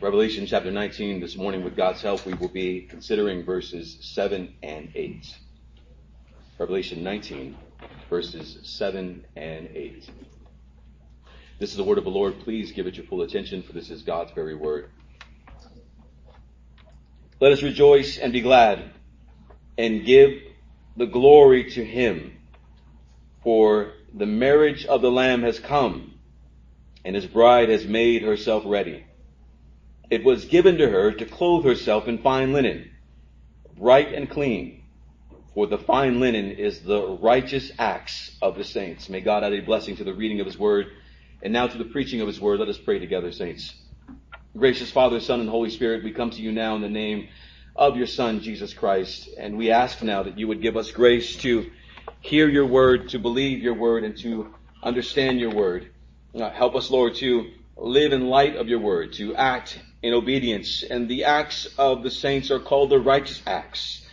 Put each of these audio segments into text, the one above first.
Revelation chapter 19 this morning. With God's help, we will be considering verses 7 and 8. Revelation 19, verses 7 and 8. This is the word of the Lord. Please give it your full attention, for this is God's very word. Let us rejoice and be glad and give the glory to him, for the marriage of the Lamb has come, and his bride has made herself ready. It was given to her to clothe herself in fine linen, bright and clean, for the fine linen is the righteous acts of the saints. May God add a blessing to the reading of his word, and now to the preaching of his word. Let us pray together, saints. Gracious Father, Son, and Holy Spirit, we come to you now in the name of your Son, Jesus Christ, and we ask now that you would give us grace to hear your word, to believe your word, and to understand your word. Uh, help us, Lord, to live in light of your word, to act in obedience. And the acts of the saints are called the righteous acts.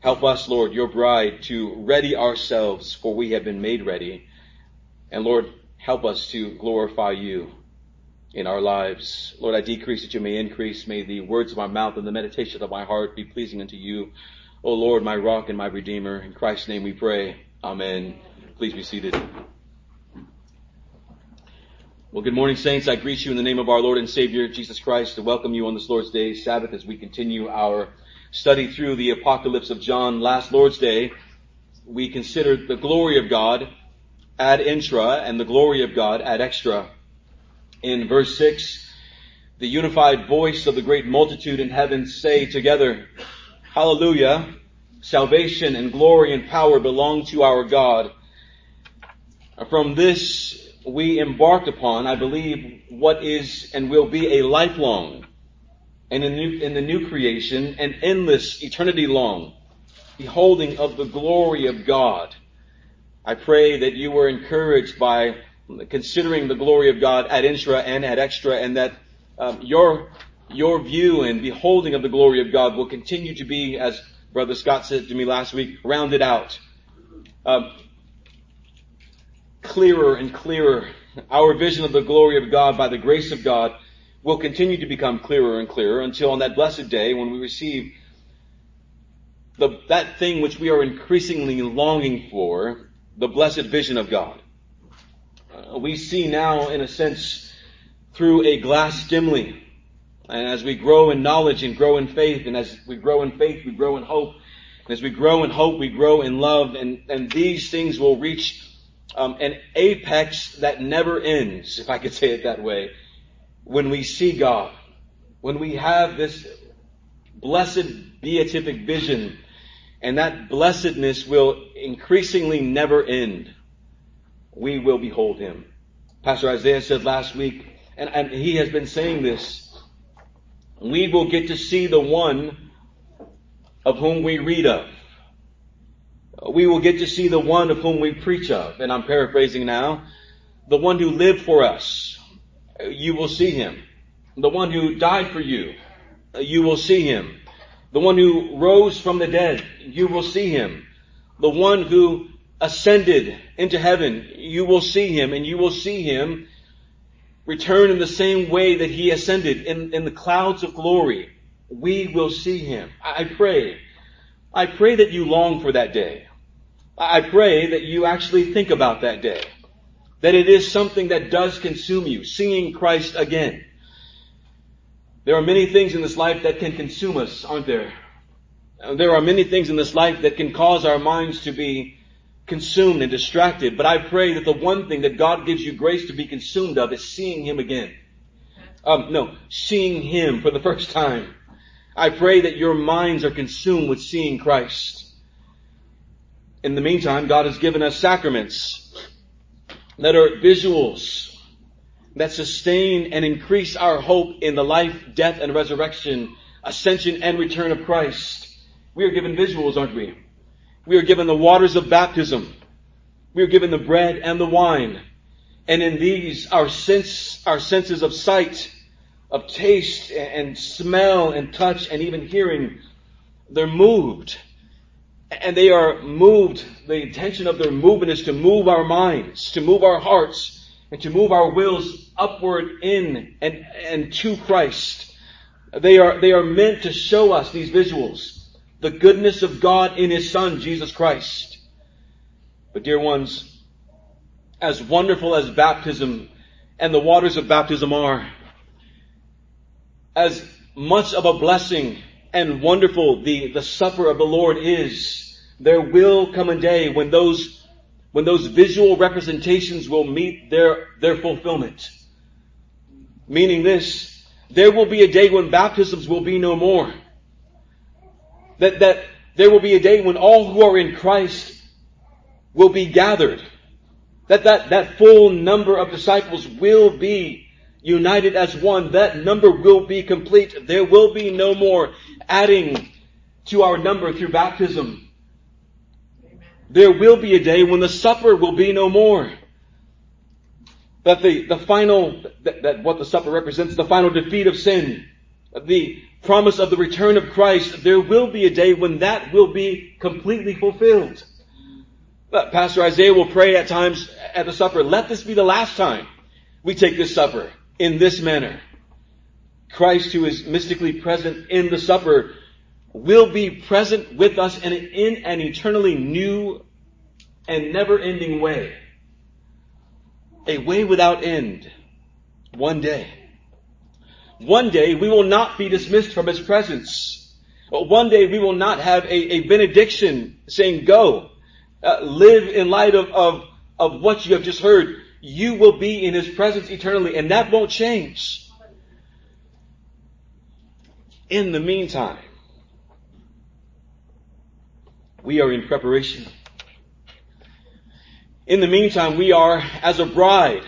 Help us, Lord, your bride, to ready ourselves, for we have been made ready. And Lord, help us to glorify you in our lives. Lord, I decrease that you may increase. May the words of my mouth and the meditation of my heart be pleasing unto you. O Lord, my rock and my redeemer. In Christ's name we pray. Amen. Please be seated. Well, good morning, saints. I greet you in the name of our Lord and Savior, Jesus Christ, to welcome you on this Lord's Day, Sabbath, as we continue our study through the Apocalypse of John. Last Lord's Day, we considered the glory of God ad intra and the glory of God ad extra. In verse 6, the unified voice of the great multitude in heaven say together, Hallelujah, salvation and glory and power belong to our God. From this we embarked upon, I believe, what is and will be a lifelong and in, new, in the new creation, an endless, eternity long beholding of the glory of God. I pray that you were encouraged by considering the glory of God ad intra and ad extra, and that um, your your view and beholding of the glory of God will continue to be, as Brother Scott said to me last week, rounded out, um, clearer and clearer. Our vision of the glory of God by the grace of God will continue to become clearer and clearer until on that blessed day when we receive the, that thing which we are increasingly longing for, the blessed vision of God. Uh, we see now, in a sense, through a glass dimly. And as we grow in knowledge and grow in faith, and as we grow in faith, we grow in hope. And as we grow in hope, we grow in love. And, and these things will reach um, an apex that never ends, if I could say it that way, when we see God. When we have this blessed beatific vision, and that blessedness will increasingly never end we will behold him. Pastor Isaiah said last week, and, and he has been saying this, we will get to see the one of whom we read of. Uh, we will get to see the one of whom we preach of. And I'm paraphrasing now. The one who lived for us. Uh, you will see him. The one who died for you. Uh, you will see him. The one who rose from the dead. You will see him. The one who ascended into heaven, you will see him and you will see him return in the same way that he ascended in, in the clouds of glory. We will see him. I pray. I pray that you long for that day. I pray that you actually think about that day. That it is something that does consume you, seeing Christ again. There are many things in this life that can consume us, aren't there? There are many things in this life that can cause our minds to be consumed and distracted. But I pray that the one thing that God gives you grace to be consumed of is seeing Him again. Um, no, seeing Him for the first time. I pray that your minds are consumed with seeing Christ. In the meantime, God has given us sacraments that are visuals that sustain and increase our hope in the life, death, and resurrection, ascension, and return of Christ. We are given visuals, aren't we? We are given the waters of baptism. We are given the bread and the wine. And in these, our sense, our senses of sight, of taste and smell and touch and even hearing, they're moved. And they are moved, the intention of their movement is to move our minds, to move our hearts and to move our wills upward in and, and to Christ. They are, they are meant to show us these visuals, the goodness of God in His Son, Jesus Christ. But dear ones, as wonderful as baptism and the waters of baptism are, as much of a blessing and wonderful the, the supper of the Lord is, there will come a day when those when those visual representations will meet their, their fulfillment. Meaning this, there will be a day when baptisms will be no more. That, that there will be a day when all who are in Christ will be gathered. That, that, that full number of disciples will be united as one. That number will be complete. There will be no more adding to our number through baptism. There will be a day when the supper will be no more. That the, the final, that, that what the supper represents, the final defeat of sin, the promise of the return of Christ, there will be a day when that will be completely fulfilled. But Pastor Isaiah will pray at times at the supper, let this be the last time we take this supper in this manner. Christ who is mystically present in the supper will be present with us in, in an eternally new and never ending way. A way without end. One day. One day we will not be dismissed from His presence. One day we will not have a, a benediction saying, go, uh, live in light of, of, of what you have just heard. You will be in His presence eternally and that won't change. In the meantime, we are in preparation. In the meantime, we are, as a bride,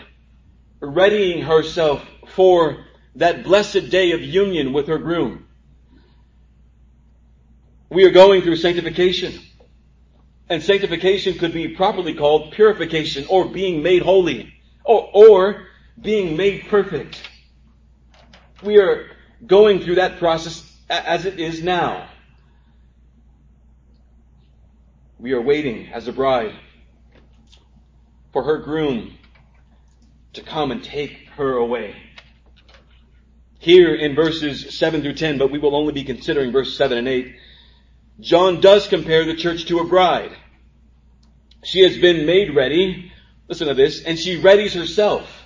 readying herself for that blessed day of union with her groom. We are going through sanctification. And sanctification could be properly called purification or being made holy or, or being made perfect. We are going through that process as it is now. We are waiting as a bride for her groom to come and take her away. Here in verses 7 through 10, but we will only be considering verses 7 and 8, John does compare the church to a bride. She has been made ready, listen to this, and she readies herself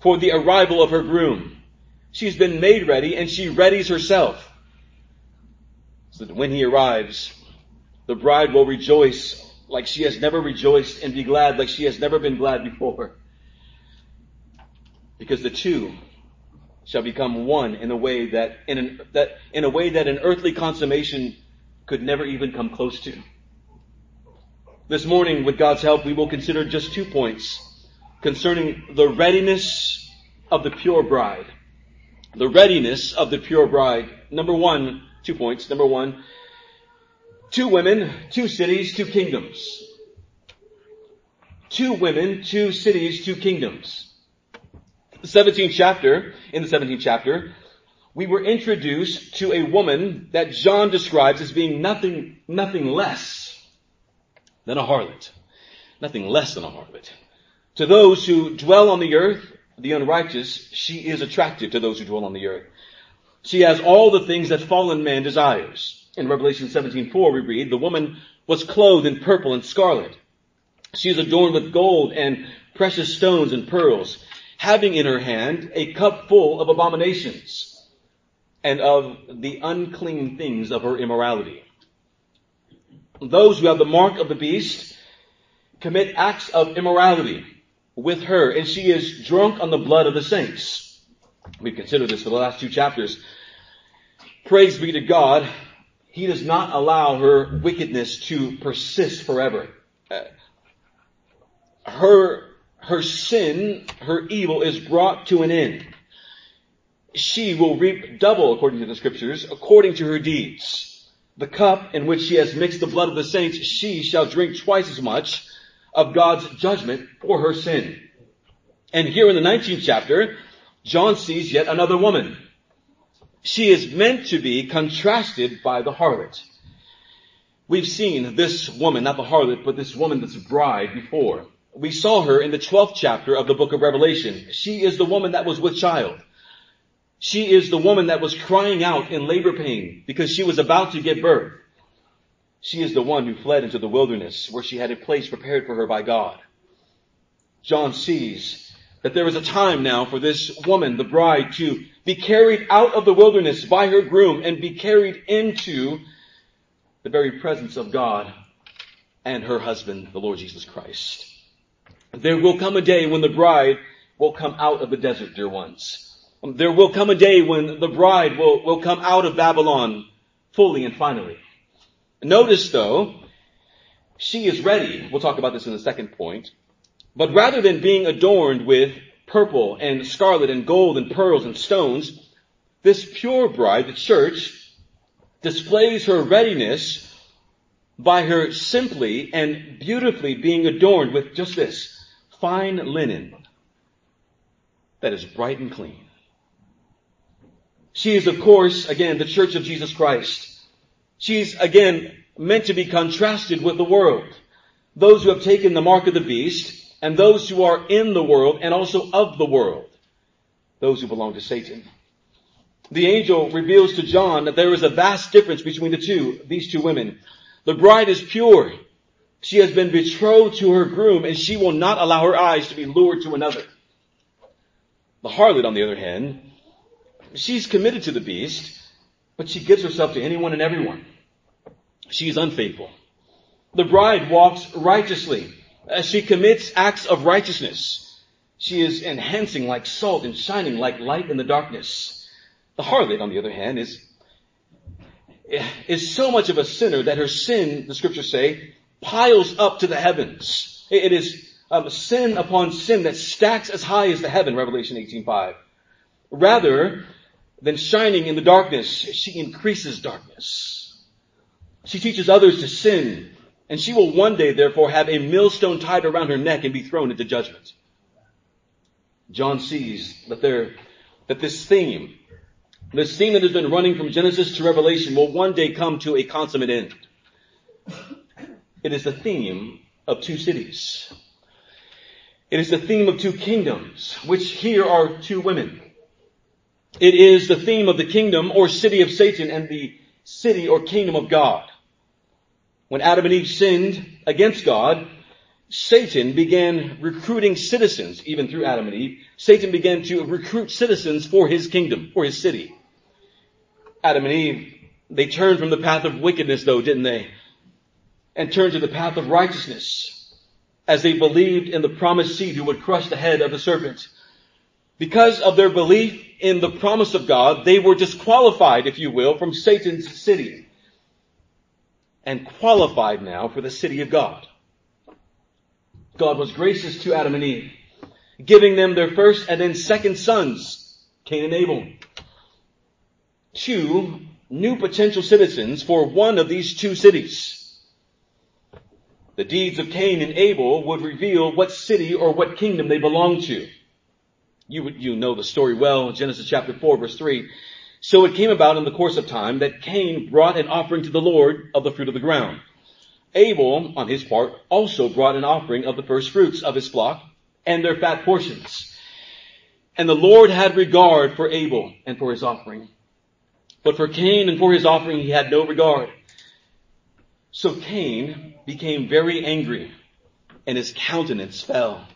for the arrival of her groom. She's been made ready and she readies herself. So that when he arrives, the bride will rejoice like she has never rejoiced and be glad like she has never been glad before. Because the two shall become one in a way that in an, that in a way that an earthly consummation could never even come close to. This morning, with God's help, we will consider just two points concerning the readiness of the pure bride. The readiness of the pure bride. Number one, two points. Number one, Two women, two cities, two kingdoms. Two women, two cities, two kingdoms. The 17th chapter, in the 17th chapter, we were introduced to a woman that John describes as being nothing, nothing less than a harlot. Nothing less than a harlot. To those who dwell on the earth, the unrighteous, she is attractive to those who dwell on the earth. She has all the things that fallen man desires. In Revelation 17:4 we read, the woman was clothed in purple and scarlet. She is adorned with gold and precious stones and pearls, having in her hand a cup full of abominations and of the unclean things of her immorality. Those who have the mark of the beast commit acts of immorality with her, and she is drunk on the blood of the saints. We've considered this for the last two chapters. Praise be to God he does not allow her wickedness to persist forever. Uh, her, her sin, her evil is brought to an end. She will reap double, according to the scriptures, according to her deeds. The cup in which she has mixed the blood of the saints, she shall drink twice as much of God's judgment for her sin. And here in the 19th chapter, John sees yet another woman she is meant to be contrasted by the harlot. We've seen this woman, not the harlot, but this woman that's a bride before. We saw her in the 12th chapter of the book of Revelation. She is the woman that was with child. She is the woman that was crying out in labor pain because she was about to give birth. She is the one who fled into the wilderness where she had a place prepared for her by God. John sees that there is a time now for this woman, the bride, to be carried out of the wilderness by her groom and be carried into the very presence of God and her husband, the Lord Jesus Christ. There will come a day when the bride will come out of the desert, dear ones. There will come a day when the bride will, will come out of Babylon fully and finally. Notice though, she is ready. We'll talk about this in the second point. But rather than being adorned with purple and scarlet and gold and pearls and stones, this pure bride, the church, displays her readiness by her simply and beautifully being adorned with just this fine linen that is bright and clean. She is, of course, again, the church of Jesus Christ. She's again meant to be contrasted with the world. Those who have taken the mark of the beast and those who are in the world and also of the world. Those who belong to Satan. The angel reveals to John that there is a vast difference between the two, these two women. The bride is pure. She has been betrothed to her groom and she will not allow her eyes to be lured to another. The harlot, on the other hand, she's committed to the beast, but she gives herself to anyone and everyone. She is unfaithful. The bride walks righteously. As she commits acts of righteousness. She is enhancing like salt and shining like light in the darkness. The harlot, on the other hand, is, is so much of a sinner that her sin, the scriptures say, piles up to the heavens. It is um, sin upon sin that stacks as high as the heaven, Revelation 18.5. Rather than shining in the darkness, she increases darkness. She teaches others to sin, and she will one day therefore have a millstone tied around her neck and be thrown into judgment. John sees that there, that this theme, this theme that has been running from Genesis to Revelation will one day come to a consummate end. It is the theme of two cities. It is the theme of two kingdoms, which here are two women. It is the theme of the kingdom or city of Satan and the city or kingdom of God. When Adam and Eve sinned against God, Satan began recruiting citizens, even through Adam and Eve. Satan began to recruit citizens for his kingdom, for his city. Adam and Eve, they turned from the path of wickedness though, didn't they? And turned to the path of righteousness as they believed in the promised seed who would crush the head of the serpent. Because of their belief in the promise of God, they were disqualified, if you will, from Satan's city and qualified now for the city of God. God was gracious to Adam and Eve, giving them their first and then second sons, Cain and Abel. Two new potential citizens for one of these two cities. The deeds of Cain and Abel would reveal what city or what kingdom they belonged to. You, you know the story well, Genesis chapter 4 verse 3. So it came about in the course of time that Cain brought an offering to the Lord of the fruit of the ground. Abel, on his part, also brought an offering of the first fruits of his flock and their fat portions. And the Lord had regard for Abel and for his offering. But for Cain and for his offering he had no regard. So Cain became very angry and his countenance fell.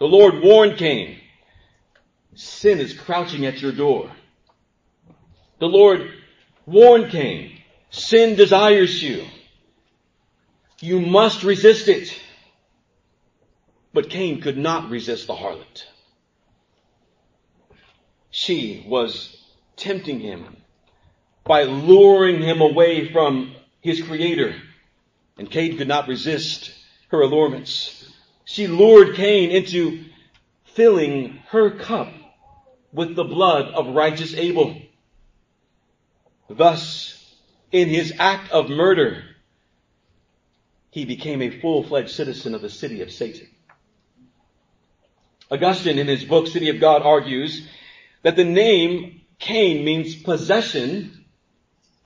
The Lord warned Cain, sin is crouching at your door. The Lord warned Cain, sin desires you. You must resist it. But Cain could not resist the harlot. She was tempting him by luring him away from his creator. And Cain could not resist her allurements. She lured Cain into filling her cup with the blood of righteous Abel. Thus, in his act of murder, he became a full-fledged citizen of the city of Satan. Augustine in his book City of God argues that the name Cain means possession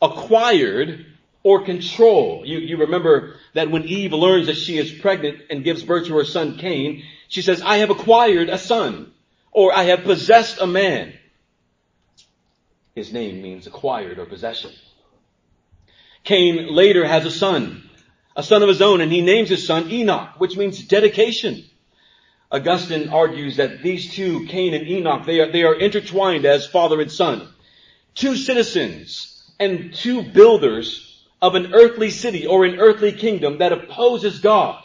acquired or control. You, you remember that when Eve learns that she is pregnant and gives birth to her son Cain, she says, I have acquired a son, or I have possessed a man. His name means acquired or possession. Cain later has a son, a son of his own, and he names his son Enoch, which means dedication. Augustine argues that these two, Cain and Enoch, they are, they are intertwined as father and son. Two citizens and two builders of an earthly city or an earthly kingdom that opposes God.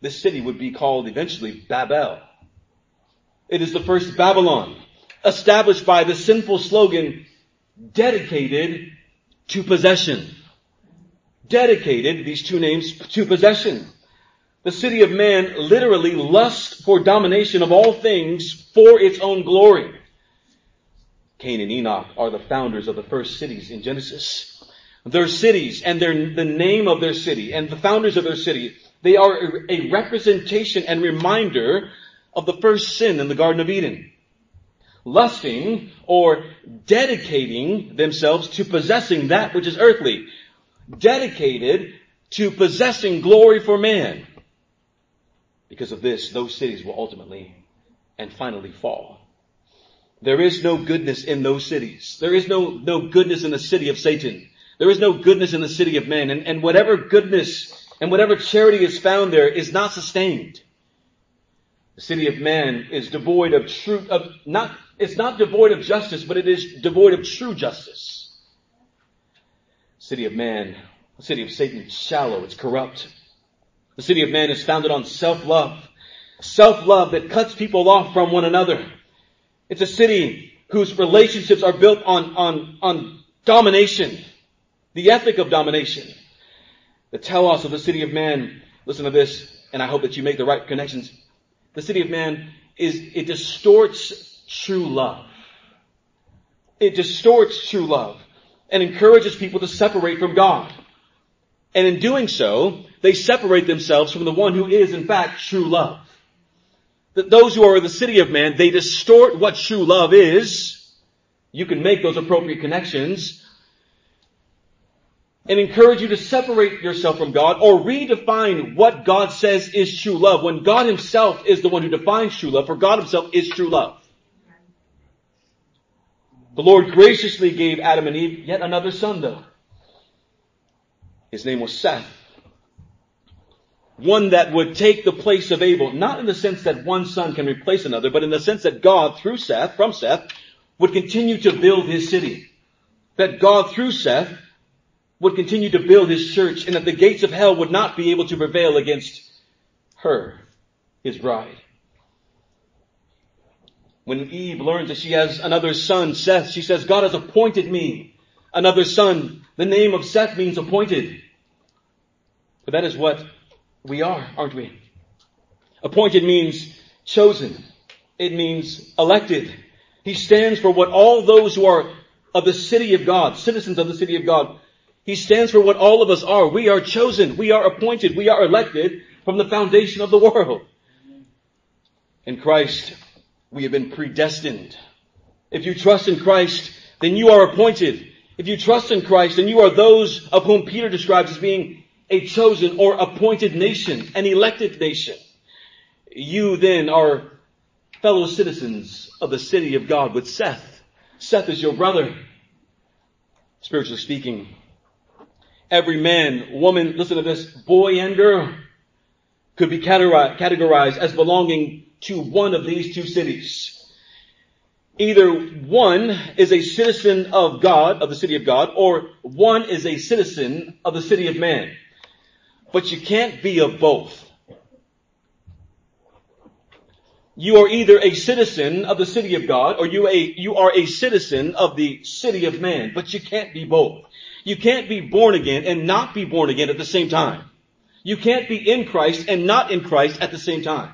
This city would be called eventually Babel. It is the first Babylon, established by the sinful slogan, dedicated to possession. Dedicated, these two names, to possession. The city of man literally lusts for domination of all things for its own glory. Cain and Enoch are the founders of the first cities in Genesis their cities and their, the name of their city and the founders of their city, they are a representation and reminder of the first sin in the Garden of Eden. Lusting or dedicating themselves to possessing that which is earthly. Dedicated to possessing glory for man. Because of this, those cities will ultimately and finally fall. There is no goodness in those cities. There is no, no goodness in the city of Satan. There is no goodness in the city of men, and, and whatever goodness and whatever charity is found there is not sustained. The city of man is devoid of true, of not, it's not devoid of justice, but it is devoid of true justice. City of man, the city of Satan is shallow, it's corrupt. The city of man is founded on self-love. Self-love that cuts people off from one another. It's a city whose relationships are built on, on, on domination the ethic of domination. The telos of the city of man, listen to this, and I hope that you make the right connections. The city of man is, it distorts true love. It distorts true love and encourages people to separate from God. And in doing so, they separate themselves from the one who is in fact true love. That those who are in the city of man, they distort what true love is. You can make those appropriate connections and encourage you to separate yourself from God or redefine what God says is true love when God himself is the one who defines true love, for God himself is true love. The Lord graciously gave Adam and Eve yet another son though. His name was Seth. One that would take the place of Abel, not in the sense that one son can replace another, but in the sense that God through Seth, from Seth, would continue to build his city. That God through Seth would continue to build his church and that the gates of hell would not be able to prevail against her, his bride. When Eve learns that she has another son, Seth, she says, God has appointed me another son. The name of Seth means appointed. But that is what we are, aren't we? Appointed means chosen. It means elected. He stands for what all those who are of the city of God, citizens of the city of God, he stands for what all of us are. We are chosen. We are appointed. We are elected from the foundation of the world. In Christ, we have been predestined. If you trust in Christ, then you are appointed. If you trust in Christ, then you are those of whom Peter describes as being a chosen or appointed nation, an elected nation. You then are fellow citizens of the city of God with Seth. Seth is your brother. Spiritually speaking, every man, woman, listen to this, boy and girl could be categorized as belonging to one of these two cities. Either one is a citizen of God, of the city of God, or one is a citizen of the city of man. But you can't be of both. You are either a citizen of the city of God or you, a, you are a citizen of the city of man, but you can't be both. You can't be born again and not be born again at the same time. You can't be in Christ and not in Christ at the same time.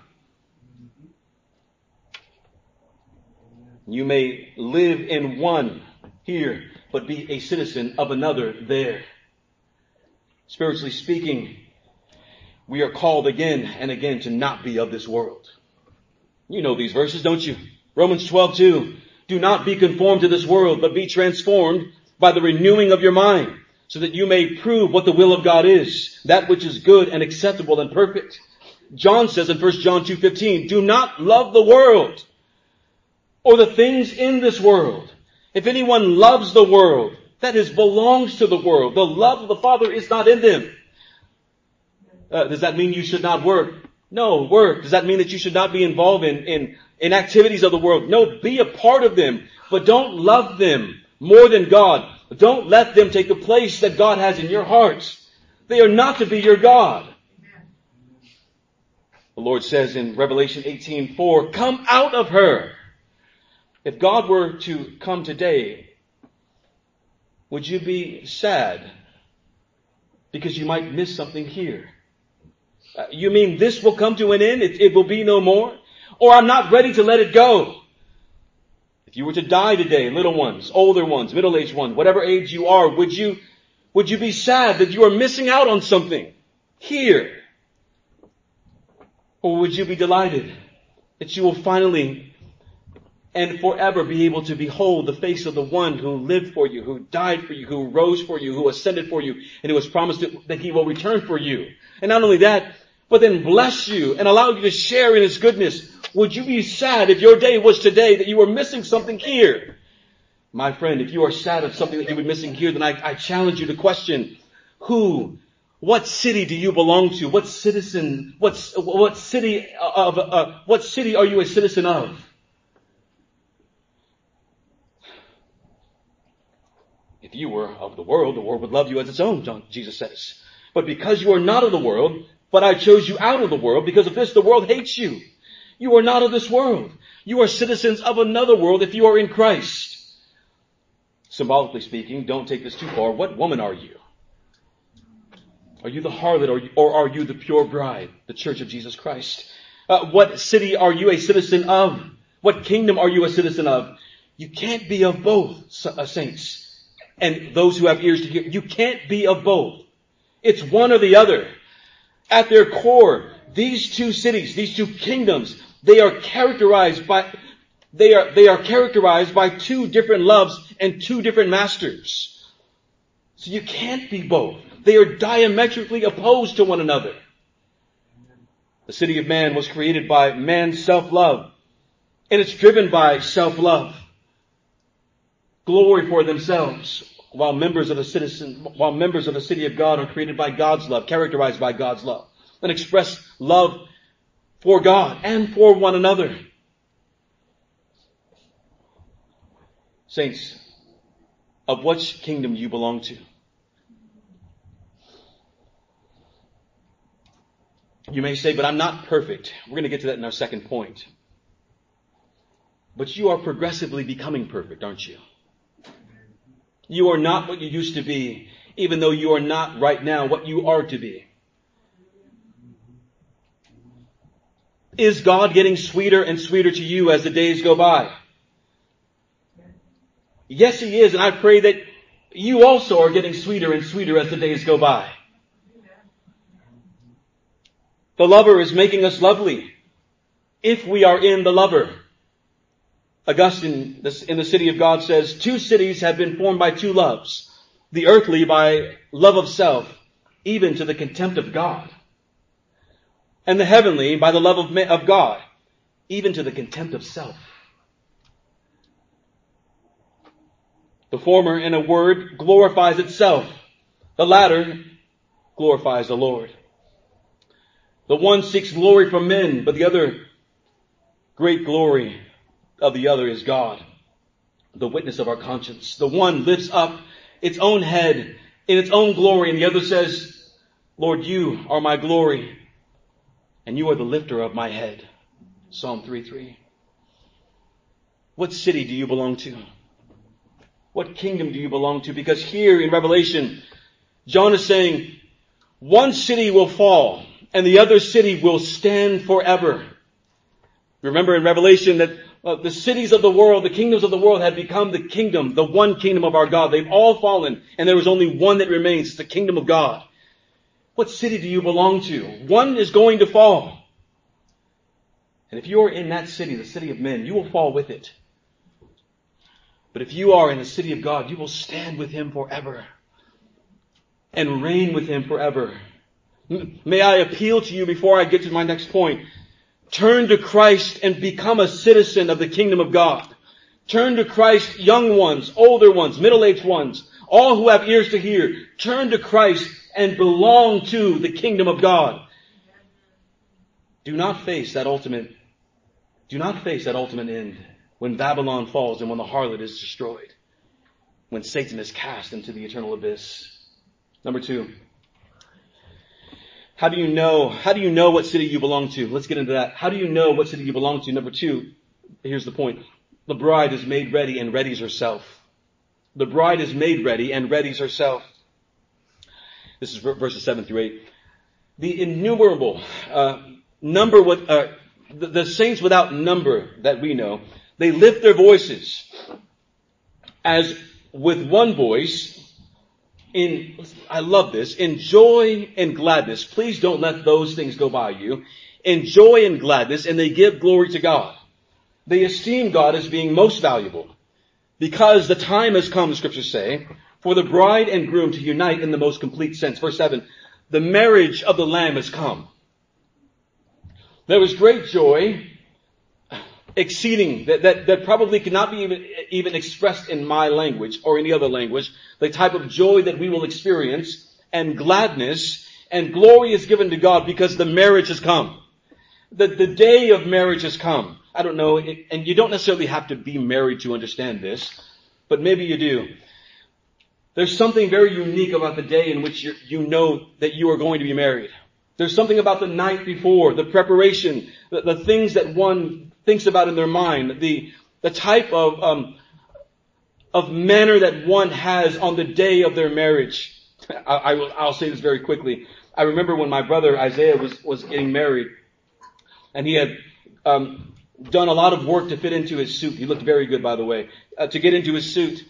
You may live in one here, but be a citizen of another there. Spiritually speaking, we are called again and again to not be of this world. You know these verses, don't you? Romans 12, 2. Do not be conformed to this world, but be transformed by the renewing of your mind so that you may prove what the will of God is, that which is good and acceptable and perfect. John says in 1 John 2.15, do not love the world or the things in this world. If anyone loves the world, that is belongs to the world. The love of the Father is not in them. Uh, does that mean you should not work? No, work. Does that mean that you should not be involved in, in, in activities of the world? No, be a part of them, but don't love them more than God. Don't let them take the place that God has in your hearts. They are not to be your God. The Lord says in Revelation 18:4, "Come out of her." If God were to come today, would you be sad because you might miss something here? Uh, you mean this will come to an end? It, it will be no more? Or I'm not ready to let it go. If you were to die today, little ones, older ones, middle-aged ones, whatever age you are, would you, would you be sad that you are missing out on something here? Or would you be delighted that you will finally and forever be able to behold the face of the one who lived for you, who died for you, who rose for you, who ascended for you, and who has promised that he will return for you. And not only that, but then bless you and allow you to share in his goodness would you be sad if your day was today that you were missing something here? My friend, if you are sad of something that you were missing here, then I, I challenge you to question who, what city do you belong to? What citizen, what's, what city of, uh, what city are you a citizen of? If you were of the world, the world would love you as its own, Jesus says. But because you are not of the world, but I chose you out of the world, because of this the world hates you. You are not of this world. You are citizens of another world if you are in Christ. Symbolically speaking, don't take this too far. What woman are you? Are you the harlot or, or are you the pure bride, the church of Jesus Christ? Uh, what city are you a citizen of? What kingdom are you a citizen of? You can't be of both, uh, saints. And those who have ears to hear, you can't be of both. It's one or the other. At their core, these two cities, these two kingdoms, they are characterized by, they are, they are characterized by two different loves and two different masters. So you can't be both. They are diametrically opposed to one another. The city of man was created by man's self-love. And it's driven by self-love. Glory for themselves. While members of the citizen, while members of the city of God are created by God's love, characterized by God's love. And express love for God and for one another. Saints, of which kingdom you belong to? You may say, but I'm not perfect. We're going to get to that in our second point. But you are progressively becoming perfect, aren't you? You are not what you used to be, even though you are not right now what you are to be. Is God getting sweeter and sweeter to you as the days go by? Yes, He is, and I pray that you also are getting sweeter and sweeter as the days go by. The lover is making us lovely if we are in the lover. Augustine in the city of God says, two cities have been formed by two loves. The earthly by love of self, even to the contempt of God and the heavenly by the love of, of God, even to the contempt of self. The former, in a word, glorifies itself. The latter glorifies the Lord. The one seeks glory from men, but the other great glory of the other is God, the witness of our conscience. The one lifts up its own head in its own glory, and the other says, Lord, you are my glory and you are the lifter of my head. Psalm 3:3. What city do you belong to? What kingdom do you belong to? Because here in Revelation, John is saying, one city will fall and the other city will stand forever. Remember in Revelation that uh, the cities of the world, the kingdoms of the world had become the kingdom, the one kingdom of our God. They've all fallen and there was only one that remains, It's the kingdom of God. What city do you belong to? One is going to fall. And if you're in that city, the city of men, you will fall with it. But if you are in the city of God, you will stand with Him forever. and reign with him forever. May I appeal to you before I get to my next point. Turn to Christ and become a citizen of the kingdom of God. Turn to Christ, young ones, older ones, middle-aged ones, all who have ears to hear. Turn to Christ and belong to the kingdom of God. Do not face that ultimate, do not face that ultimate end when Babylon falls and when the harlot is destroyed. When Satan is cast into the eternal abyss. Number two. How do you know, how do you know what city you belong to? Let's get into that. How do you know what city you belong to? Number two, here's the point. The bride is made ready and readies herself. The bride is made ready and readies herself. This is verses 7 through 8. The innumerable, uh, number with, uh, the, the saints without number that we know, they lift their voices as with one voice in, I love this, in joy and gladness. Please don't let those things go by you. In joy and gladness, and they give glory to God. They esteem God as being most valuable. Because the time has come, the scriptures say, for the bride and groom to unite in the most complete sense. Verse 7, the marriage of the Lamb has come. There was great joy exceeding that, that, that probably cannot be even, even expressed in my language or any other language. The type of joy that we will experience and gladness and glory is given to God because the marriage has come. The, the day of marriage has come. I don't know, and you don't necessarily have to be married to understand this, but maybe you do. There's something very unique about the day in which you know that you are going to be married. There's something about the night before, the preparation, the, the things that one thinks about in their mind, the, the type of, um, of manner that one has on the day of their marriage. I, I will, I'll say this very quickly. I remember when my brother Isaiah was, was getting married and he had, um, done a lot of work to fit into his suit. He looked very good, by the way, uh, to get into his suit.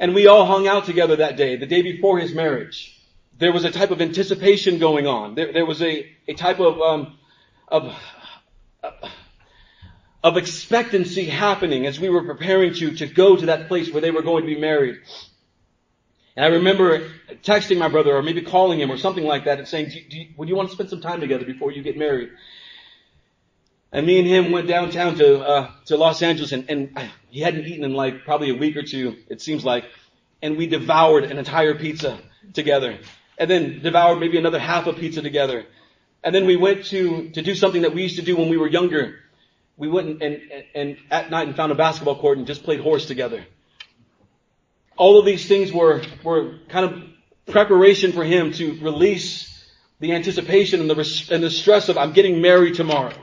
And we all hung out together that day, the day before his marriage. There was a type of anticipation going on. There, there was a, a type of, um, of, of expectancy happening as we were preparing to, to go to that place where they were going to be married. And I remember texting my brother or maybe calling him or something like that and saying, do, do would you want to spend some time together before you get married? And me and him went downtown to, uh, to Los Angeles and, and he hadn't eaten in like probably a week or two, it seems like. And we devoured an entire pizza together. And then devoured maybe another half a pizza together. And then we went to, to do something that we used to do when we were younger. We went and, and, and at night and found a basketball court and just played horse together. All of these things were, were kind of preparation for him to release the anticipation and the, and the stress of I'm getting married tomorrow.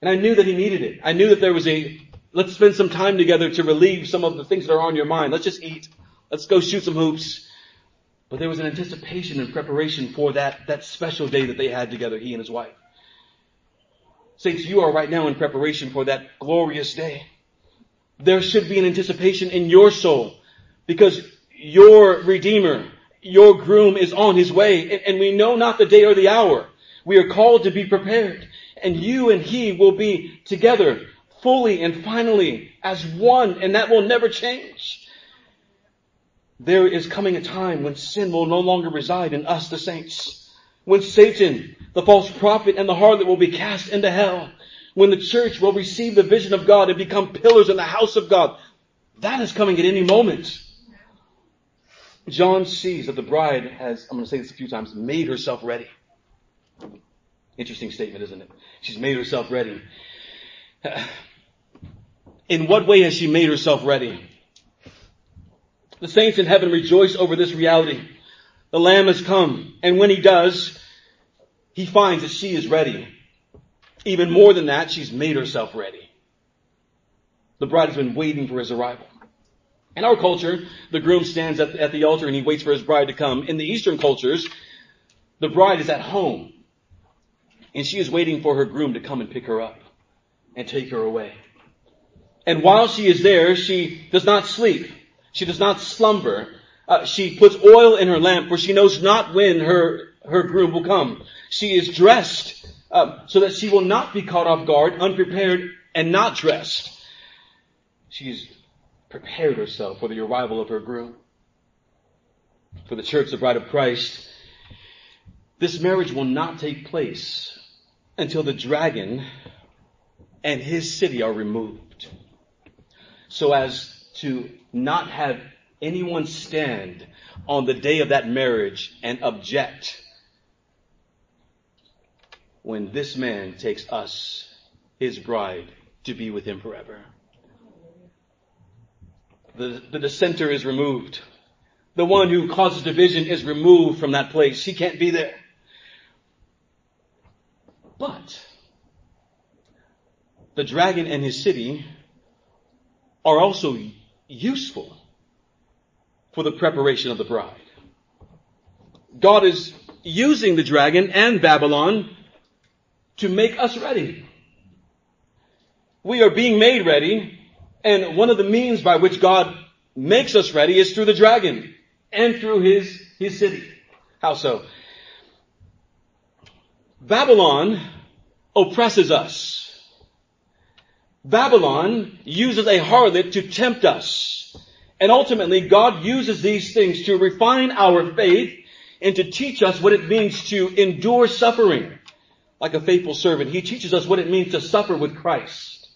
And I knew that he needed it. I knew that there was a, let's spend some time together to relieve some of the things that are on your mind. Let's just eat. Let's go shoot some hoops. But there was an anticipation and preparation for that, that special day that they had together, he and his wife. Saints, you are right now in preparation for that glorious day. There should be an anticipation in your soul because your Redeemer, your groom is on his way and, and we know not the day or the hour. We are called to be prepared and you and he will be together fully and finally as one and that will never change. There is coming a time when sin will no longer reside in us, the saints. When Satan, the false prophet, and the harlot will be cast into hell. When the church will receive the vision of God and become pillars in the house of God. That is coming at any moment. John sees that the bride has, I'm going to say this a few times, made herself ready. Interesting statement, isn't it? She's made herself ready. In what way has she made herself ready? The saints in heaven rejoice over this reality. The Lamb has come, and when He does, He finds that she is ready. Even more than that, she's made herself ready. The bride has been waiting for His arrival. In our culture, the groom stands at, at the altar and he waits for his bride to come. In the Eastern cultures, the bride is at home and she is waiting for her groom to come and pick her up and take her away. And while she is there, she does not sleep. She does not slumber. Uh, she puts oil in her lamp for she knows not when her, her groom will come. She is dressed um, so that she will not be caught off guard, unprepared, and not dressed. She's prepared herself for the arrival of her groom. for the church, the bride of Christ, this marriage will not take place until the dragon and his city are removed. So as to not have anyone stand on the day of that marriage and object when this man takes us, his bride, to be with him forever. The, the dissenter is removed. The one who causes division is removed from that place. He can't be there. But the dragon and his city are also useful for the preparation of the bride. God is using the dragon and Babylon to make us ready. We are being made ready, and one of the means by which God makes us ready is through the dragon and through his, his city. How so? Babylon oppresses us. Babylon uses a harlot to tempt us. And ultimately, God uses these things to refine our faith and to teach us what it means to endure suffering. Like a faithful servant, He teaches us what it means to suffer with Christ.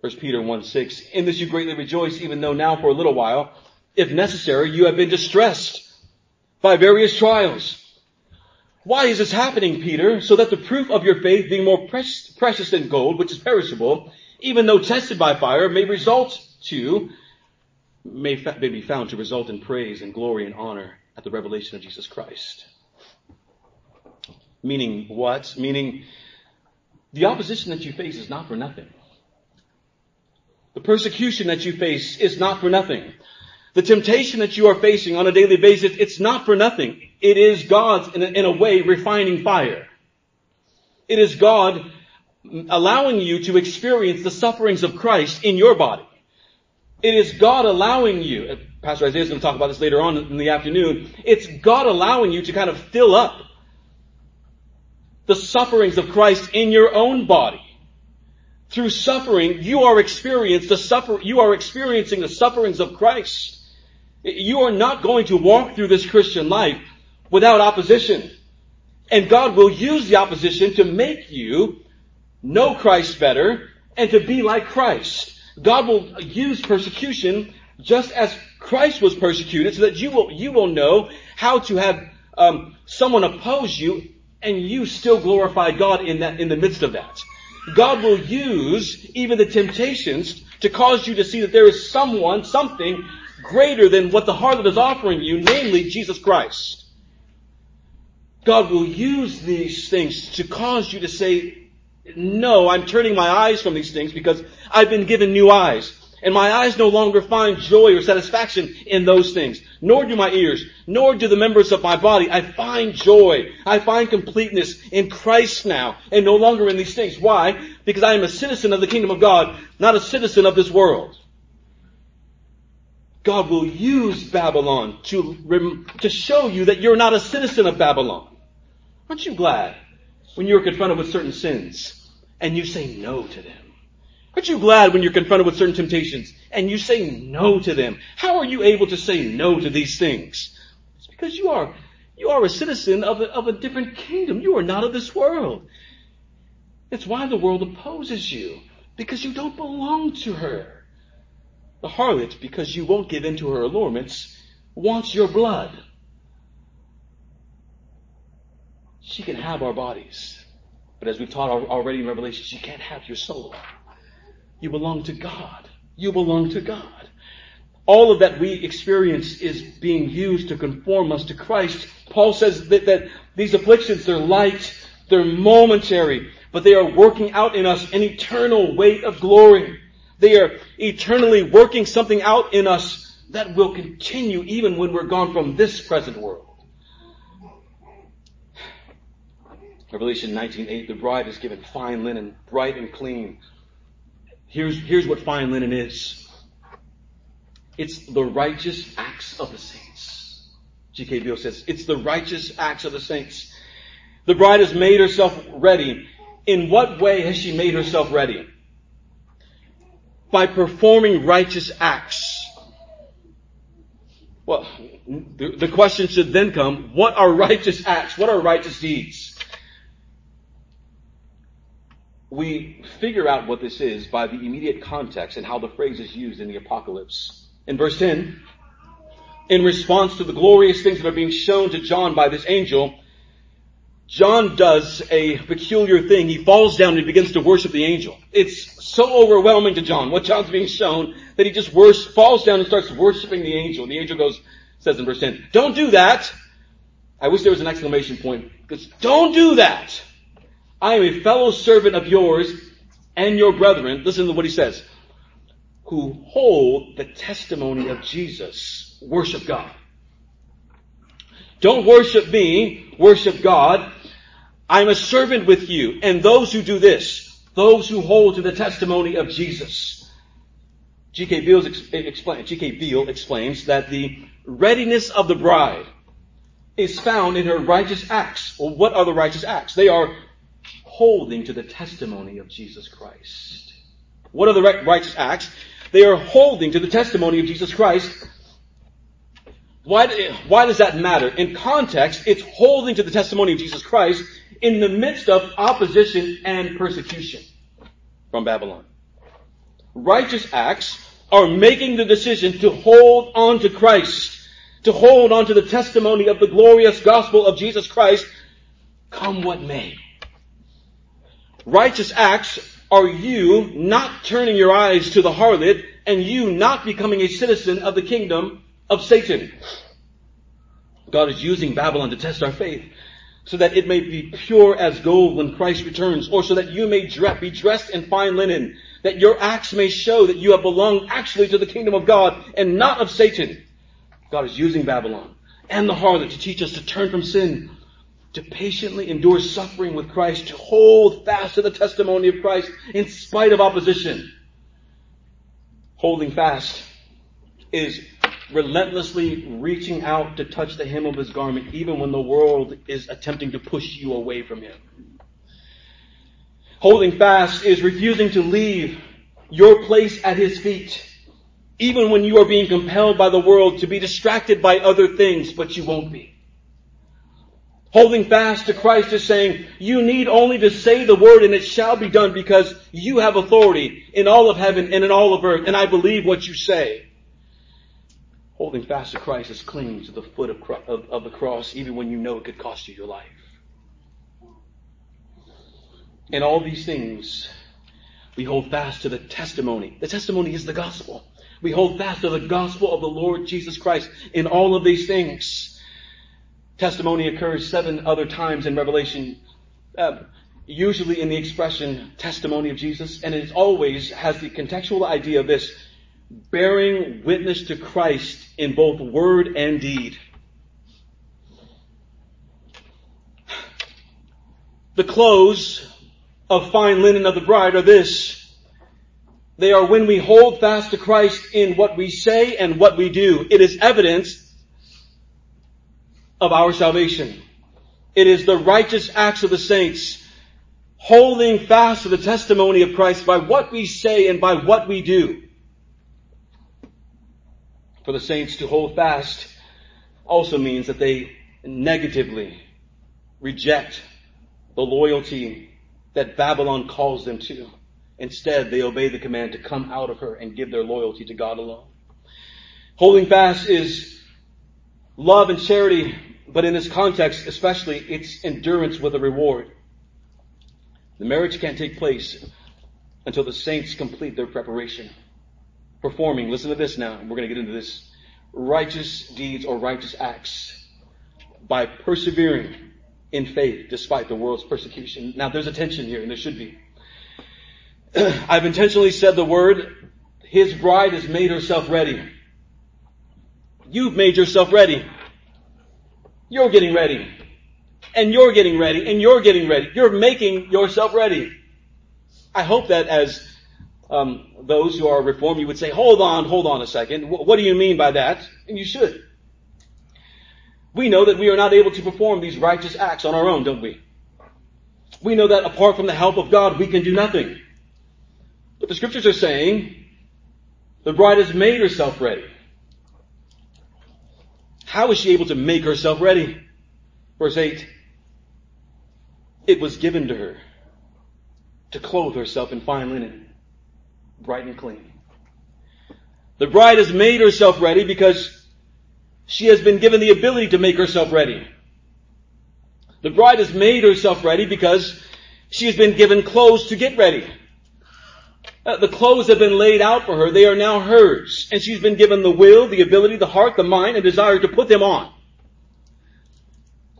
1 Peter 1 6. In this you greatly rejoice, even though now for a little while, if necessary, you have been distressed by various trials. Why is this happening, Peter? So that the proof of your faith, being more precious, precious than gold, which is perishable, even though tested by fire, may result to, may, fa- may be found to result in praise and glory and honor at the revelation of Jesus Christ. Meaning what? Meaning the opposition that you face is not for nothing. The persecution that you face is not for nothing. The temptation that you are facing on a daily basis, it's not for nothing. It is God's, in a, in a way, refining fire. It is God allowing you to experience the sufferings of Christ in your body. It is God allowing you, Pastor Isaiah is going to talk about this later on in the afternoon, it's God allowing you to kind of fill up the sufferings of Christ in your own body. Through suffering, you are the suffer, you are experiencing the sufferings of Christ. You are not going to walk through this Christian life without opposition. And God will use the opposition to make you know Christ better and to be like Christ. God will use persecution just as Christ was persecuted so that you will, you will know how to have um, someone oppose you and you still glorify God in that, in the midst of that. God will use even the temptations to cause you to see that there is someone, something greater than what the harlot is offering you, namely Jesus Christ. God will use these things to cause you to say, no, I'm turning my eyes from these things because I've been given new eyes. And my eyes no longer find joy or satisfaction in those things. Nor do my ears, nor do the members of my body. I find joy. I find completeness in Christ now and no longer in these things. Why? Because I am a citizen of the kingdom of God, not a citizen of this world. God will use Babylon to, to show you that you're not a citizen of Babylon. Aren't you glad when you're confronted with certain sins and you say no to them? Aren't you glad when you're confronted with certain temptations and you say no to them? How are you able to say no to these things? It's because you are, you are a citizen of a, of a different kingdom. You are not of this world. It's why the world opposes you. Because you don't belong to her. The harlot, because you won't give in to her allurements, wants your blood. She can have our bodies. But as we've taught already in Revelation, she can't have your soul. You belong to God. You belong to God. All of that we experience is being used to conform us to Christ. Paul says that, that these afflictions, they're light, they're momentary, but they are working out in us an eternal weight of glory. They are eternally working something out in us that will continue even when we're gone from this present world. Revelation 19:8, the bride is given fine linen, bright and clean. Here's, here's what fine linen is. It's the righteous acts of the saints. G.K. Beale says, it's the righteous acts of the saints. The bride has made herself ready. In what way has she made herself ready? by performing righteous acts. Well, the, the question should then come, what are righteous acts? What are righteous deeds? We figure out what this is by the immediate context and how the phrase is used in the apocalypse. In verse 10, in response to the glorious things that are being shown to John by this angel, John does a peculiar thing. He falls down and he begins to worship the angel. It's so overwhelming to John, what John's being shown, that he just worship, falls down and starts worshiping the angel. And The angel goes, says in verse 10, don't do that. I wish there was an exclamation point. Because don't do that. I am a fellow servant of yours and your brethren. Listen to what he says. Who hold the testimony of Jesus. Worship God. Don't worship me, worship God. I'm a servant with you. And those who do this, those who hold to the testimony of Jesus. G.K. Beale, Beale explains that the readiness of the bride is found in her righteous acts. Well, what are the righteous acts? They are holding to the testimony of Jesus Christ. What are the righteous acts? They are holding to the testimony of Jesus Christ why, why does that matter? In context, it's holding to the testimony of Jesus Christ in the midst of opposition and persecution from Babylon. Righteous acts are making the decision to hold on to Christ, to hold on to the testimony of the glorious gospel of Jesus Christ, come what may. Righteous acts are you not turning your eyes to the harlot and you not becoming a citizen of the kingdom of Satan. God is using Babylon to test our faith so that it may be pure as gold when Christ returns, or so that you may be dressed in fine linen, that your acts may show that you have belonged actually to the kingdom of God and not of Satan. God is using Babylon and the harlot to teach us to turn from sin, to patiently endure suffering with Christ, to hold fast to the testimony of Christ in spite of opposition. Holding fast is relentlessly reaching out to touch the hem of his garment, even when the world is attempting to push you away from him. Holding fast is refusing to leave your place at his feet, even when you are being compelled by the world to be distracted by other things, but you won't be. Holding fast to Christ is saying, you need only to say the word and it shall be done because you have authority in all of heaven and in all of earth, and I believe what you say. Holding fast to Christ is clinging to the foot of, of, of the cross, even when you know it could cost you your life. In all these things, we hold fast to the testimony. The testimony is the gospel. We hold fast to the gospel of the Lord Jesus Christ in all of these things. Testimony occurs seven other times in Revelation, uh, usually in the expression testimony of Jesus, and it always has the contextual idea of this bearing witness to Christ in both word and deed. The clothes of fine linen of the bride are this. They are when we hold fast to Christ in what we say and what we do. It is evidence of our salvation. It is the righteous acts of the saints holding fast to the testimony of Christ by what we say and by what we do for the saints to hold fast also means that they negatively reject the loyalty that Babylon calls them to. Instead, they obey the command to come out of her and give their loyalty to God alone. Holding fast is love and charity, but in this context, especially, it's endurance with a reward. The marriage can't take place until the saints complete their preparation performing, listen to this now, we're going to get into this, righteous deeds or righteous acts by persevering in faith despite the world's persecution. Now there's a tension here and there should be. I've intentionally said the word, his bride has made herself ready. You've made yourself ready. You're getting ready. And you're getting ready. And you're getting ready. You're making yourself ready. I hope that as um, those who are reformed, you would say, hold on, hold on a second. What do you mean by that? And you should. We know that we are not able to perform these righteous acts on our own, don't we? We know that apart from the help of God, we can do nothing. But the scriptures are saying the bride has made herself ready. How is she able to make herself ready? Verse 8. It was given to her to clothe herself in fine linen, bright and clean. The bride has made herself ready because she has been given the ability to make herself ready. The bride has made herself ready because she has been given clothes to get ready. Uh, the clothes have been laid out for her. They are now hers. And she's been given the will, the ability, the heart, the mind, and desire to put them on.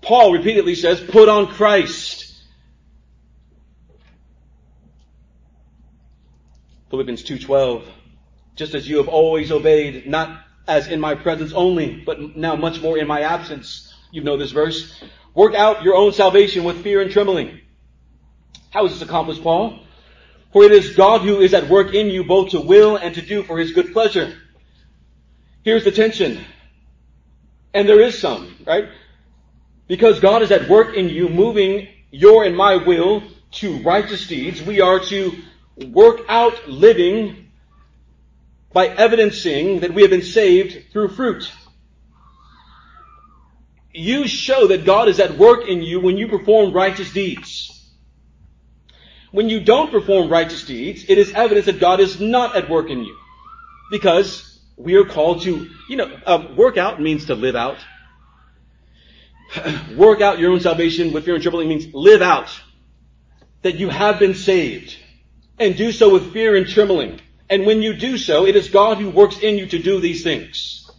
Paul repeatedly says, put on Christ. Philippians 2.12 Just as you have always obeyed, not as in my presence only, but now much more in my absence. You know this verse. Work out your own salvation with fear and trembling. How is this accomplished, Paul? For it is God who is at work in you both to will and to do for his good pleasure. Here's the tension. And there is some, right? Because God is at work in you, moving your and my will to righteous deeds, we are to work out living by evidencing that we have been saved through fruit. You show that God is at work in you when you perform righteous deeds. When you don't perform righteous deeds, it is evidence that God is not at work in you. Because we are called to, you know, um, work out means to live out. work out your own salvation with fear and trembling means live out that you have been saved and do so with fear and trembling. And when you do so, it is God who works in you to do these things.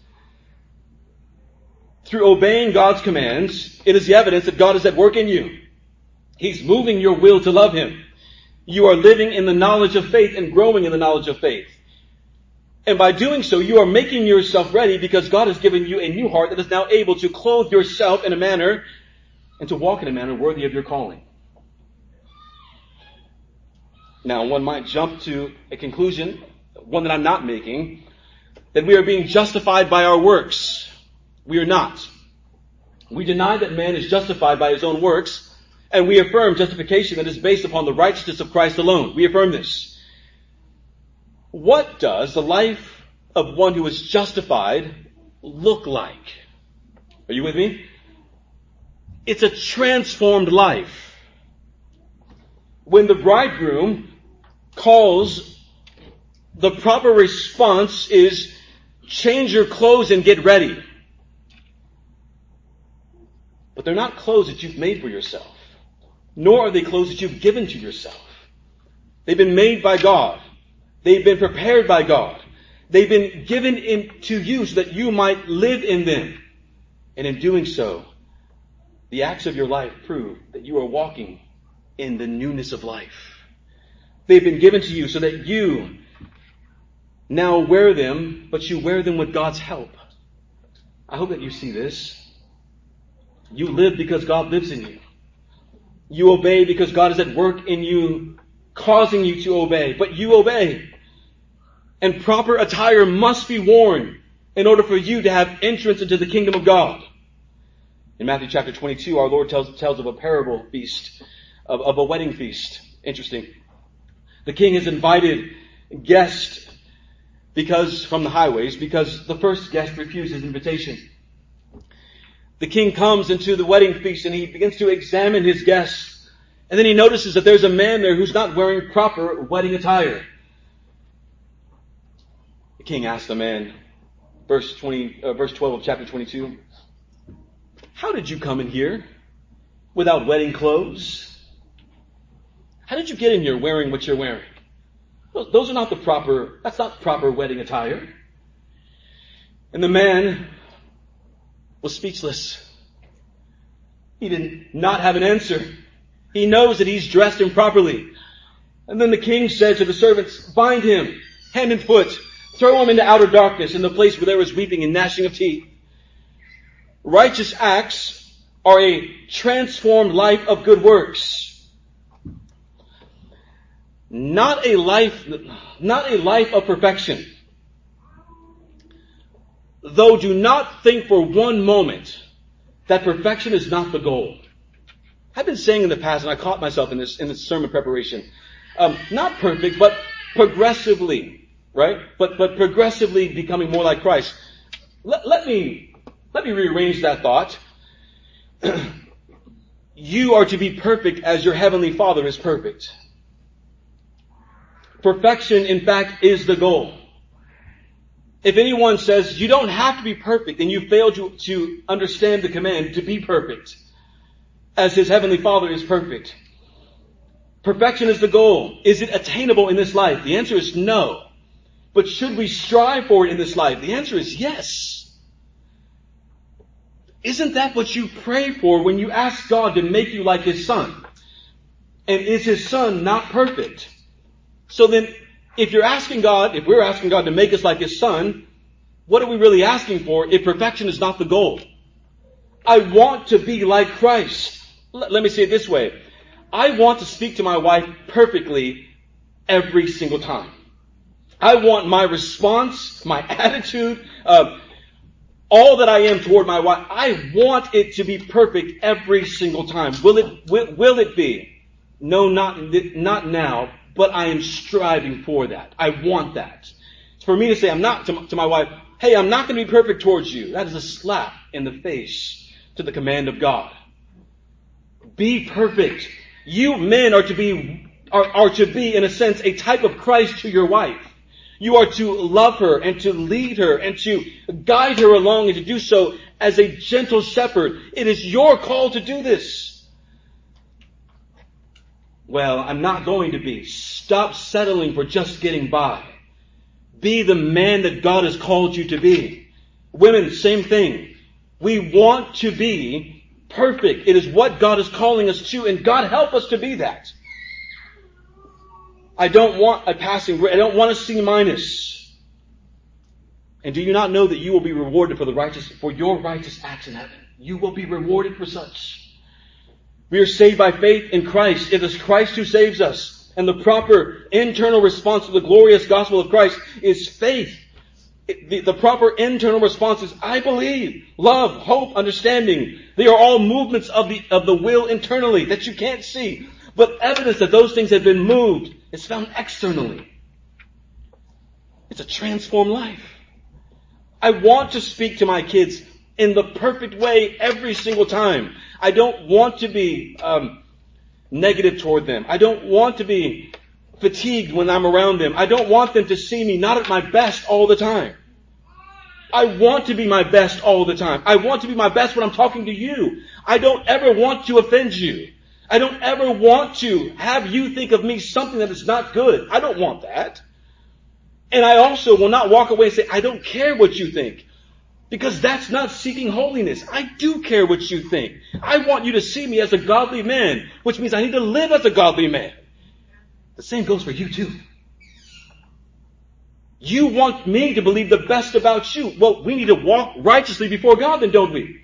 Through obeying God's commands, it is the evidence that God is at work in you. He's moving your will to love Him. You are living in the knowledge of faith and growing in the knowledge of faith. And by doing so, you are making yourself ready because God has given you a new heart that is now able to clothe yourself in a manner and to walk in a manner worthy of your calling. Now, one might jump to a conclusion, one that I'm not making, that we are being justified by our works. We are not. We deny that man is justified by his own works, and we affirm justification that is based upon the righteousness of Christ alone. We affirm this. What does the life of one who is justified look like? Are you with me? It's a transformed life. When the bridegroom calls, the proper response is change your clothes and get ready. But they're not clothes that you've made for yourself nor are they clothes that you've given to yourself. They've been made by God. They've been prepared by God. They've been given in, to you so that you might live in them. And in doing so, the acts of your life prove that you are walking in the newness of life. They've been given to you so that you now wear them, but you wear them with God's help. I hope that you see this. You live because God lives in you. You obey because God is at work in you, causing you to obey. But you obey. And proper attire must be worn in order for you to have entrance into the kingdom of God. In Matthew chapter 22, our Lord tells, tells of a parable feast, of, of a wedding feast. Interesting. The king has invited guests because, from the highways, because the first guest refused his invitation the king comes into the wedding feast and he begins to examine his guests. And then he notices that there's a man there who's not wearing proper wedding attire. The king asks the man, verse 20, uh, verse 12 of chapter 22, how did you come in here without wedding clothes? How did you get in here wearing what you're wearing? Those are not the proper, that's not proper wedding attire. And the man was speechless. He did not have an answer. He knows that he's dressed improperly. And then the king said to the servants, bind him, hand and foot, throw him into outer darkness in the place where there was weeping and gnashing of teeth. Righteous acts are a transformed life of good works. Not a life, not a life of perfection though do not think for one moment that perfection is not the goal. I've been saying in the past, and I caught myself in this in this sermon preparation, um, not perfect, but progressively, right? But but progressively becoming more like Christ. Let, let me Let me rearrange that thought. you are to be perfect as your heavenly Father is perfect. Perfection, in fact, is the goal. If anyone says you don't have to be perfect, then you fail to, to understand the command to be perfect, as his heavenly Father is perfect. Perfection is the goal. Is it attainable in this life? The answer is no. But should we strive for it in this life? The answer is yes. Isn't that what you pray for when you ask God to make you like His Son? And is His Son not perfect? So then, if you're asking God, if we're asking God to make us like His Son, what are we really asking for if perfection is not the goal? I want to be like Christ. Let me say it this way. I want to speak to my wife perfectly every single time. I want my response, my attitude, uh, all that I am toward my wife, I want it to be perfect every single time. Will it, will, will it be? No, not, not now, but I am striving for that. I want that. For me to say, I'm not, to, to my wife, hey, I'm not going to be perfect towards you. That is a slap in the face to the command of God. Be perfect. You men are to be, are, are to be, in a sense, a type of Christ to your wife. You are to love her and to lead her and to guide her along and to do so as a gentle shepherd. It is your call to do this. Well, I'm not going to be. Stop settling for just getting by. Be the man that God has called you to be. Women, same thing. We want to be perfect. It is what God is calling us to, and God help us to be that. I don't want a passing grade. I don't want a C minus. And do you not know that you will be rewarded for the righteous, for your righteous acts in heaven? You will be rewarded for such. We are saved by faith in Christ. It is Christ who saves us. And the proper internal response to the glorious gospel of Christ is faith. The, the, proper internal response is, I believe, love, hope, understanding. They are all movements of the, of the will internally that you can't see. But evidence that those things have been moved is found externally. It's a transformed life. I want to speak to my kids in the perfect way every single time. I don't want to be um, negative toward them. I don't want to be fatigued when I'm around them. I don't want them to see me not at my best all the time. I want to be my best all the time. I want to be my best when I'm talking to you. I don't ever want to offend you. I don't ever want to have you think of me something that is not good. I don't want that. And I also will not walk away and say, I don't care what you think. Because that's not seeking holiness. I do care what you think. I want you to see me as a godly man, which means I need to live as a godly man. The same goes for you too. You want me to believe the best about you. Well, we need to walk righteously before God then, don't we?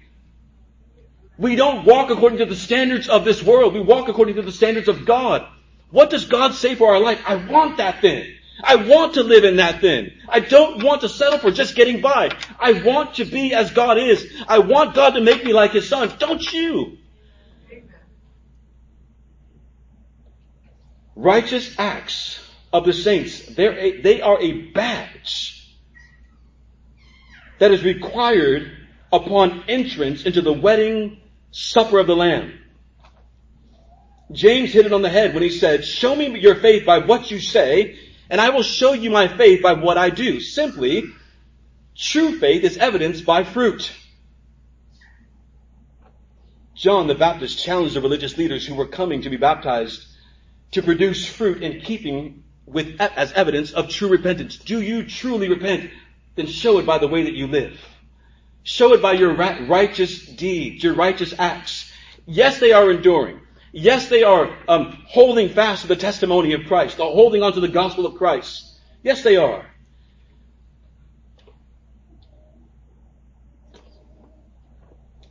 We don't walk according to the standards of this world. We walk according to the standards of God. What does God say for our life? I want that then. I want to live in that then. I don't want to settle for just getting by. I want to be as God is. I want God to make me like His Son. Don't you? Righteous acts of the saints, a, they are a badge that is required upon entrance into the wedding supper of the Lamb. James hit it on the head when he said, show me your faith by what you say and I will show you my faith by what I do. Simply, true faith is evidenced by fruit. John the Baptist challenged the religious leaders who were coming to be baptized to produce fruit in keeping with as evidence of true repentance. Do you truly repent? Then show it by the way that you live. Show it by your righteous deeds, your righteous acts. Yes, they are enduring. Yes, they are um, holding fast to the testimony of Christ, They're holding on to the gospel of Christ. Yes, they are.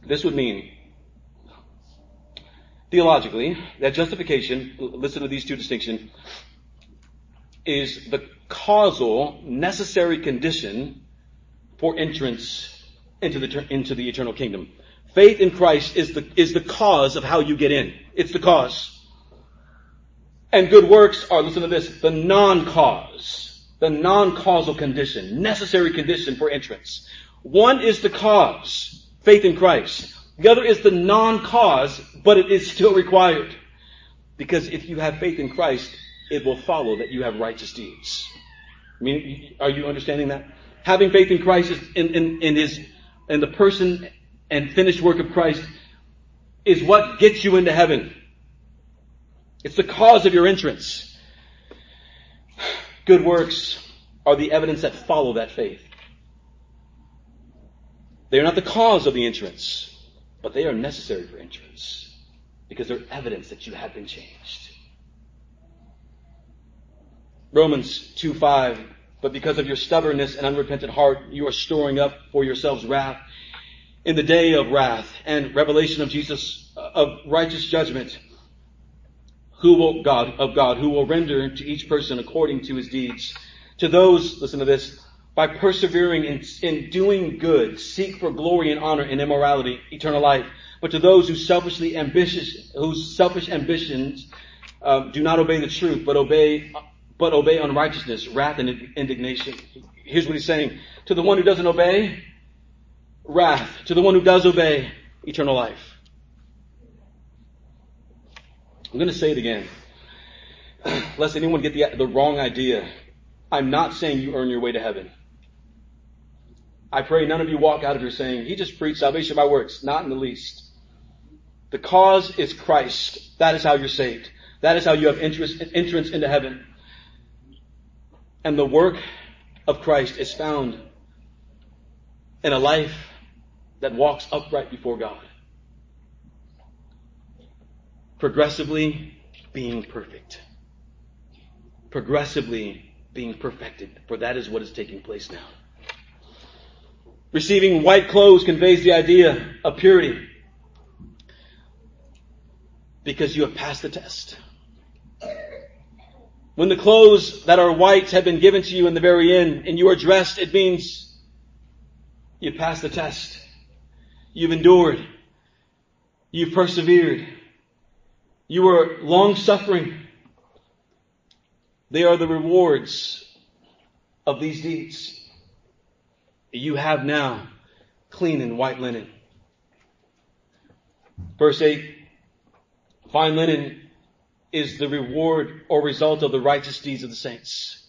This would mean, theologically, that justification, listen to these two distinctions, is the causal, necessary condition for entrance into the, into the eternal kingdom. Faith in Christ is the, is the cause of how you get in. It's the cause. And good works are, listen to this, the non-cause, the non-causal condition, necessary condition for entrance. One is the cause. faith in Christ. The other is the non-cause, but it is still required. Because if you have faith in Christ, it will follow that you have righteous deeds. I mean, are you understanding that? Having faith in Christ in, in, in his, in the person and finished work of Christ is what gets you into heaven. It's the cause of your entrance. Good works are the evidence that follow that faith. They are not the cause of the entrance, but they are necessary for entrance because they're evidence that you have been changed. Romans 2 5. But because of your stubbornness and unrepentant heart, you are storing up for yourselves wrath in the day of wrath and revelation of Jesus, of righteous judgment, who will, God, of God, who will render to each person according to his deeds. To those, listen to this, by persevering in, in doing good, seek for glory and honor and immorality, eternal life. But to those who selfishly ambitious, whose selfish ambitions uh, do not obey the truth, but obey, but obey unrighteousness, wrath, and indignation. Here's what he's saying: to the one who doesn't obey, wrath; to the one who does obey, eternal life. I'm going to say it again, lest anyone get the, the wrong idea. I'm not saying you earn your way to heaven. I pray none of you walk out of here saying, he just preached salvation by works. Not in the least. The cause is Christ. That is how you're saved. That is how you have entrance, entrance into heaven. And the work of Christ is found in a life that walks upright before God. Progressively being perfect. Progressively being perfected. For that is what is taking place now. Receiving white clothes conveys the idea of purity. Because you have passed the test. When the clothes that are white have been given to you in the very end and you are dressed, it means you passed the test. You've endured. You've persevered. You were long suffering. They are the rewards of these deeds you have now clean and white linen. Verse 8, fine linen is the reward or result of the righteous deeds of the saints.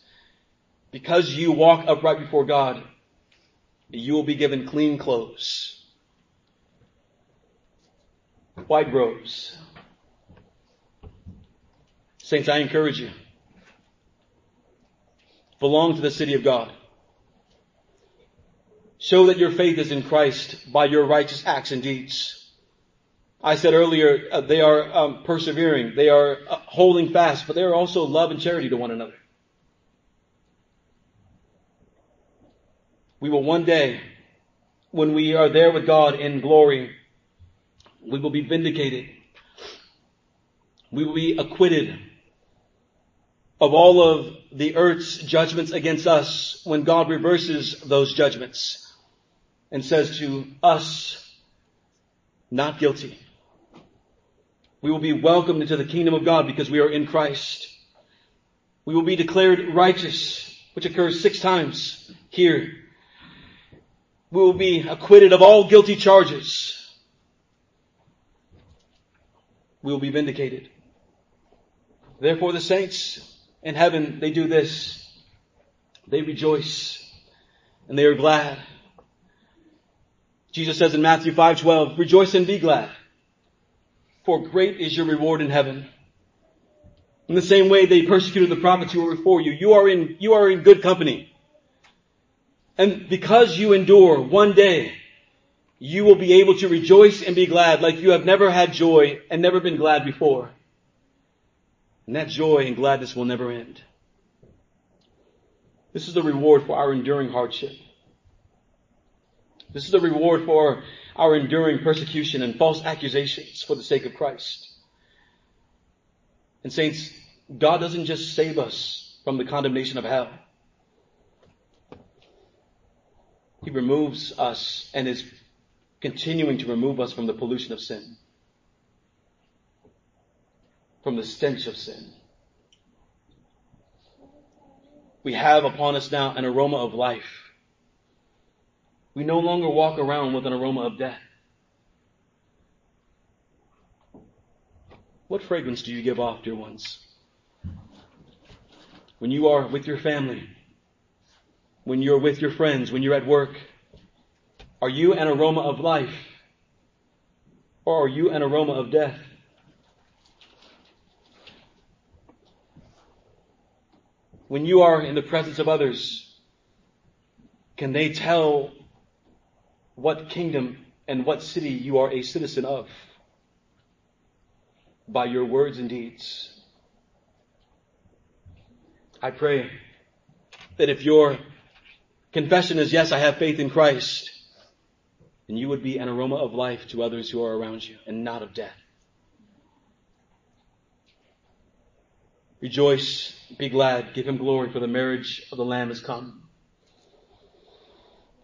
Because you walk upright before God, you will be given clean clothes, white robes. Saints, I encourage you. Belong to the city of God. Show that your faith is in Christ by your righteous acts and deeds. I said earlier, uh, they are um, persevering, they are uh, holding fast, but they are also love and charity to one another. We will one day, when we are there with God in glory, we will be vindicated. We will be acquitted of all of the earth's judgments against us when God reverses those judgments and says to us, not guilty. We will be welcomed into the kingdom of God because we are in Christ. We will be declared righteous, which occurs six times here. We will be acquitted of all guilty charges. We will be vindicated. Therefore the saints in heaven, they do this. They rejoice and they are glad Jesus says in Matthew 5:12, "Rejoice and be glad, for great is your reward in heaven." In the same way they persecuted the prophets who were before you, you are in you are in good company. And because you endure one day, you will be able to rejoice and be glad like you have never had joy and never been glad before. And that joy and gladness will never end. This is the reward for our enduring hardship. This is the reward for our enduring persecution and false accusations for the sake of Christ. And saints, God doesn't just save us from the condemnation of hell. He removes us and is continuing to remove us from the pollution of sin. From the stench of sin. We have upon us now an aroma of life We no longer walk around with an aroma of death. What fragrance do you give off, dear ones? When you are with your family, when you're with your friends, when you're at work, are you an aroma of life? Or are you an aroma of death? When you are in the presence of others, can they tell what kingdom and what city you are a citizen of? By your words and deeds. I pray that if your confession is yes, I have faith in Christ, then you would be an aroma of life to others who are around you and not of death. Rejoice, be glad, give him glory, for the marriage of the Lamb has come.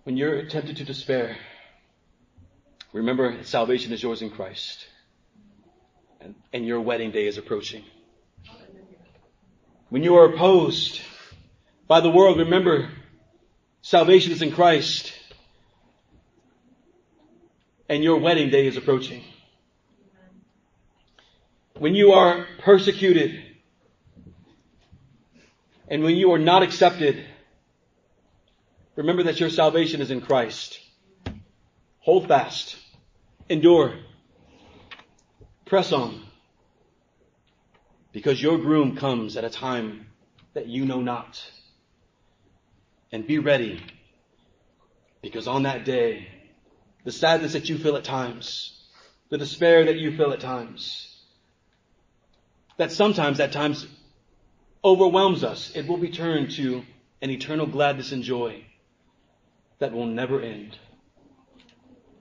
When you're tempted to despair, remember salvation is yours in Christ. And, and your wedding day is approaching. When you are opposed by the world, remember salvation is in Christ. And your wedding day is approaching. When you are persecuted and when you are not accepted, remember that your salvation is in Christ. Hold fast. Endure. Press on. Because your groom comes at a time that you know not. And be ready. Because on that day, the sadness that you feel at times, the despair that you feel at times, that sometimes, at times, overwhelms us, it will be turned to an eternal gladness and joy that will never end.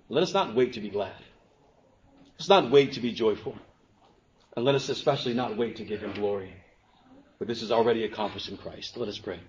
Let us not wait to be glad. Let's not wait to be joyful. And let us especially not wait to give him glory. For this is already accomplished in Christ. Let us pray.